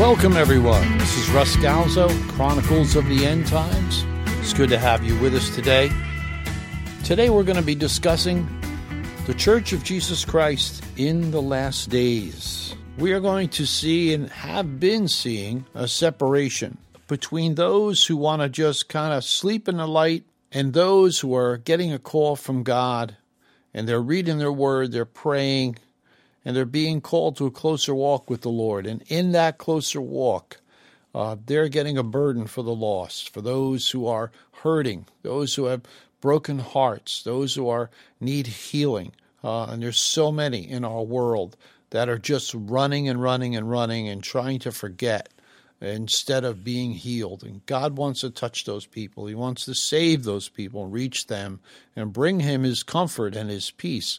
Welcome, everyone. This is Russ Scalzo, Chronicles of the End Times. It's good to have you with us today. Today, we're going to be discussing the Church of Jesus Christ in the last days. We are going to see and have been seeing a separation between those who want to just kind of sleep in the light and those who are getting a call from God and they're reading their word, they're praying, and they're being called to a closer walk with the Lord. And in that closer walk, uh, they're getting a burden for the lost, for those who are hurting, those who have broken hearts, those who are need healing. Uh, and there's so many in our world that are just running and running and running and trying to forget instead of being healed. And God wants to touch those people. He wants to save those people, reach them, and bring Him His comfort and His peace.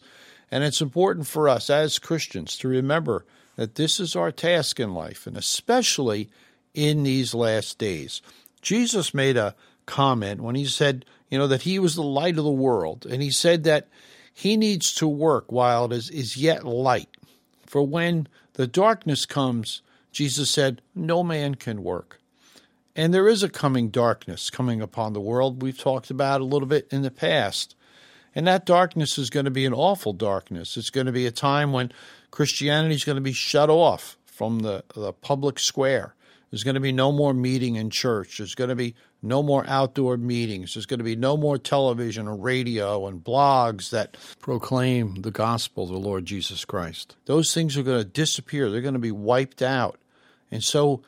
And it's important for us as Christians to remember that this is our task in life, and especially in these last days. Jesus made a comment when he said, you know, that he was the light of the world, and he said that he needs to work while it is, is yet light. For when the darkness comes, Jesus said, no man can work. And there is a coming darkness coming upon the world. We've talked about a little bit in the past. And that darkness is going to be an awful darkness. It's going to be a time when Christianity is going to be shut off from the, the public square. There's going to be no more meeting in church. There's going to be no more outdoor meetings. There's going to be no more television or radio and blogs that proclaim the gospel of the Lord Jesus Christ. Those things are going to disappear. They're going to be wiped out. And so,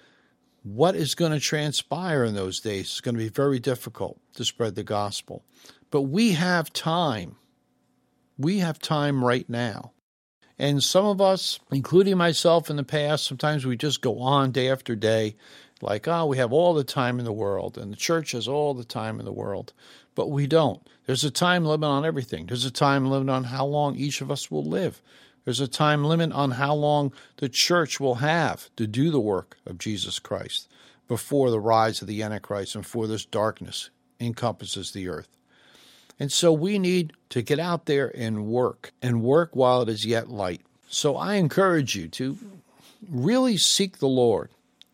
what is going to transpire in those days is going to be very difficult to spread the gospel. But we have time. We have time right now. And some of us, including myself in the past, sometimes we just go on day after day, like, oh, we have all the time in the world, and the church has all the time in the world. But we don't. There's a time limit on everything. There's a time limit on how long each of us will live. There's a time limit on how long the church will have to do the work of Jesus Christ before the rise of the Antichrist and before this darkness encompasses the earth. And so we need to get out there and work, and work while it is yet light. So I encourage you to really seek the Lord.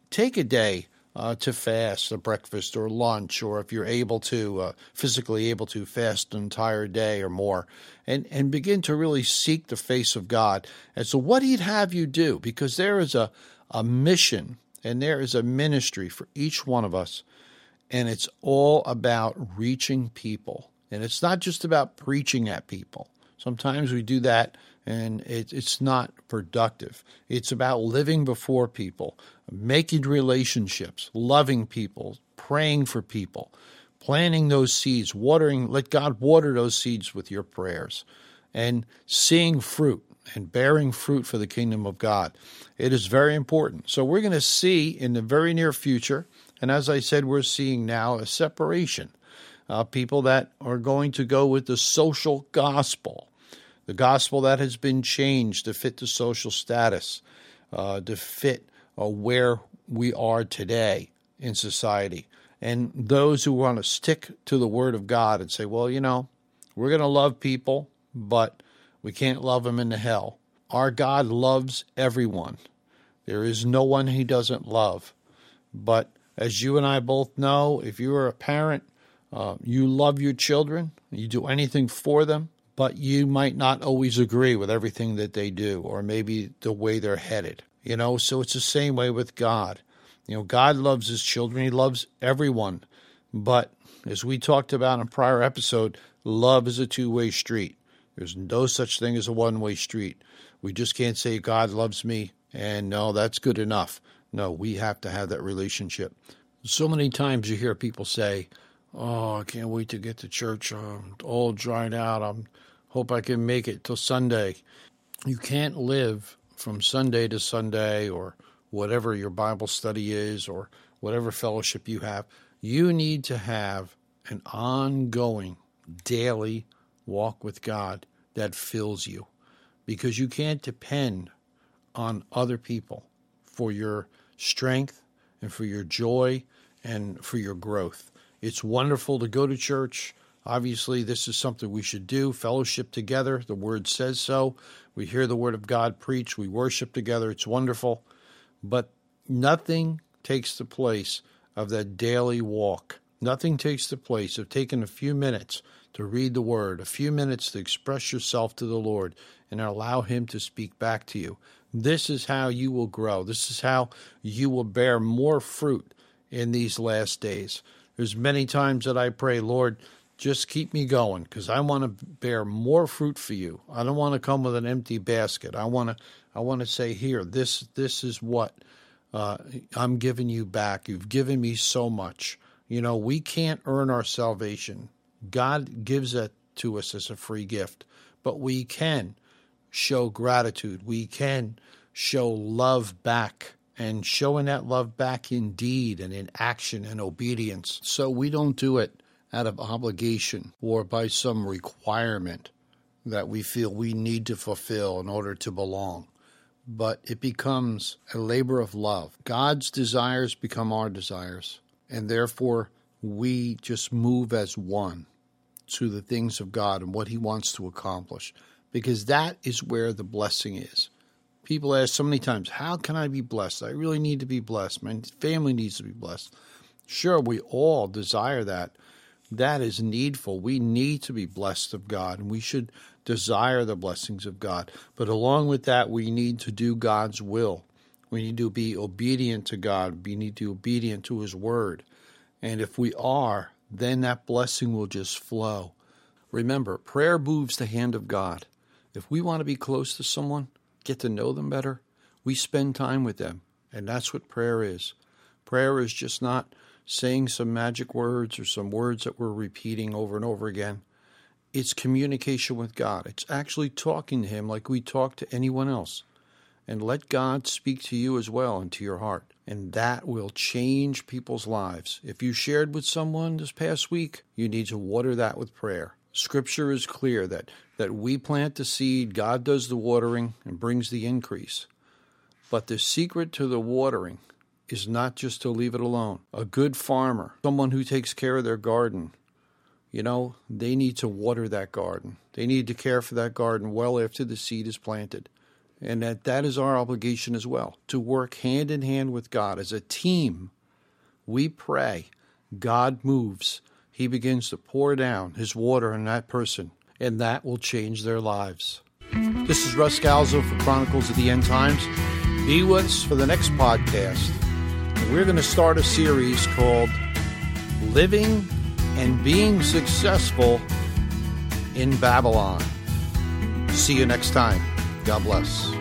Take a day uh, to fast a breakfast or lunch, or if you're able to, uh, physically able to, fast an entire day or more, and, and begin to really seek the face of God. And so, what He'd have you do, because there is a, a mission and there is a ministry for each one of us, and it's all about reaching people. And it's not just about preaching at people. Sometimes we do that and it, it's not productive. It's about living before people, making relationships, loving people, praying for people, planting those seeds, watering, let God water those seeds with your prayers, and seeing fruit and bearing fruit for the kingdom of God. It is very important. So we're going to see in the very near future, and as I said, we're seeing now a separation uh, people that are going to go with the social gospel, the gospel that has been changed to fit the social status, uh, to fit uh, where we are today in society. And those who want to stick to the word of God and say, well, you know, we're going to love people, but we can't love them into hell. Our God loves everyone. There is no one he doesn't love. But as you and I both know, if you are a parent uh, you love your children, you do anything for them, but you might not always agree with everything that they do or maybe the way they're headed. You know, so it's the same way with God. You know, God loves his children, he loves everyone. But as we talked about in a prior episode, love is a two way street. There's no such thing as a one way street. We just can't say God loves me and no, that's good enough. No, we have to have that relationship. So many times you hear people say, Oh, I can't wait to get to church. I'm all dried out. I hope I can make it till Sunday. You can't live from Sunday to Sunday or whatever your Bible study is or whatever fellowship you have. You need to have an ongoing, daily walk with God that fills you because you can't depend on other people for your strength and for your joy and for your growth. It's wonderful to go to church. Obviously, this is something we should do fellowship together. The word says so. We hear the word of God preached, we worship together. It's wonderful. But Nothing takes the place of that daily walk. Nothing takes the place of taking a few minutes to read the Word, a few minutes to express yourself to the Lord, and allow Him to speak back to you. This is how you will grow. This is how you will bear more fruit in these last days. There's many times that I pray, Lord, just keep me going because I want to bear more fruit for you. I don't want to come with an empty basket. I want to I want to say here, this this is what uh, I'm giving you back. You've given me so much. You know, we can't earn our salvation. God gives it to us as a free gift, but we can show gratitude. We can show love back and showing that love back in deed and in action and obedience. So we don't do it out of obligation or by some requirement that we feel we need to fulfill in order to belong. But it becomes a labor of love. God's desires become our desires, and therefore we just move as one to the things of God and what He wants to accomplish, because that is where the blessing is. People ask so many times, How can I be blessed? I really need to be blessed. My family needs to be blessed. Sure, we all desire that that is needful. We need to be blessed of God, and we should desire the blessings of God. But along with that, we need to do God's will. We need to be obedient to God. We need to be obedient to His word. And if we are, then that blessing will just flow. Remember, prayer moves the hand of God. If we want to be close to someone, get to know them better, we spend time with them. And that's what prayer is. Prayer is just not saying some magic words or some words that we're repeating over and over again. It's communication with God. It's actually talking to Him like we talk to anyone else. And let God speak to you as well into your heart. And that will change people's lives. If you shared with someone this past week, you need to water that with prayer. Scripture is clear that, that we plant the seed, God does the watering and brings the increase. But the secret to the watering is not just to leave it alone. A good farmer, someone who takes care of their garden, you know, they need to water that garden. They need to care for that garden well after the seed is planted. And that, that is our obligation as well to work hand in hand with God. As a team, we pray, God moves. He begins to pour down His water on that person, and that will change their lives. This is Russ Scalzo for Chronicles of the End Times. Be with us for the next podcast we're going to start a series called Living and Being Successful in Babylon. See you next time. God bless.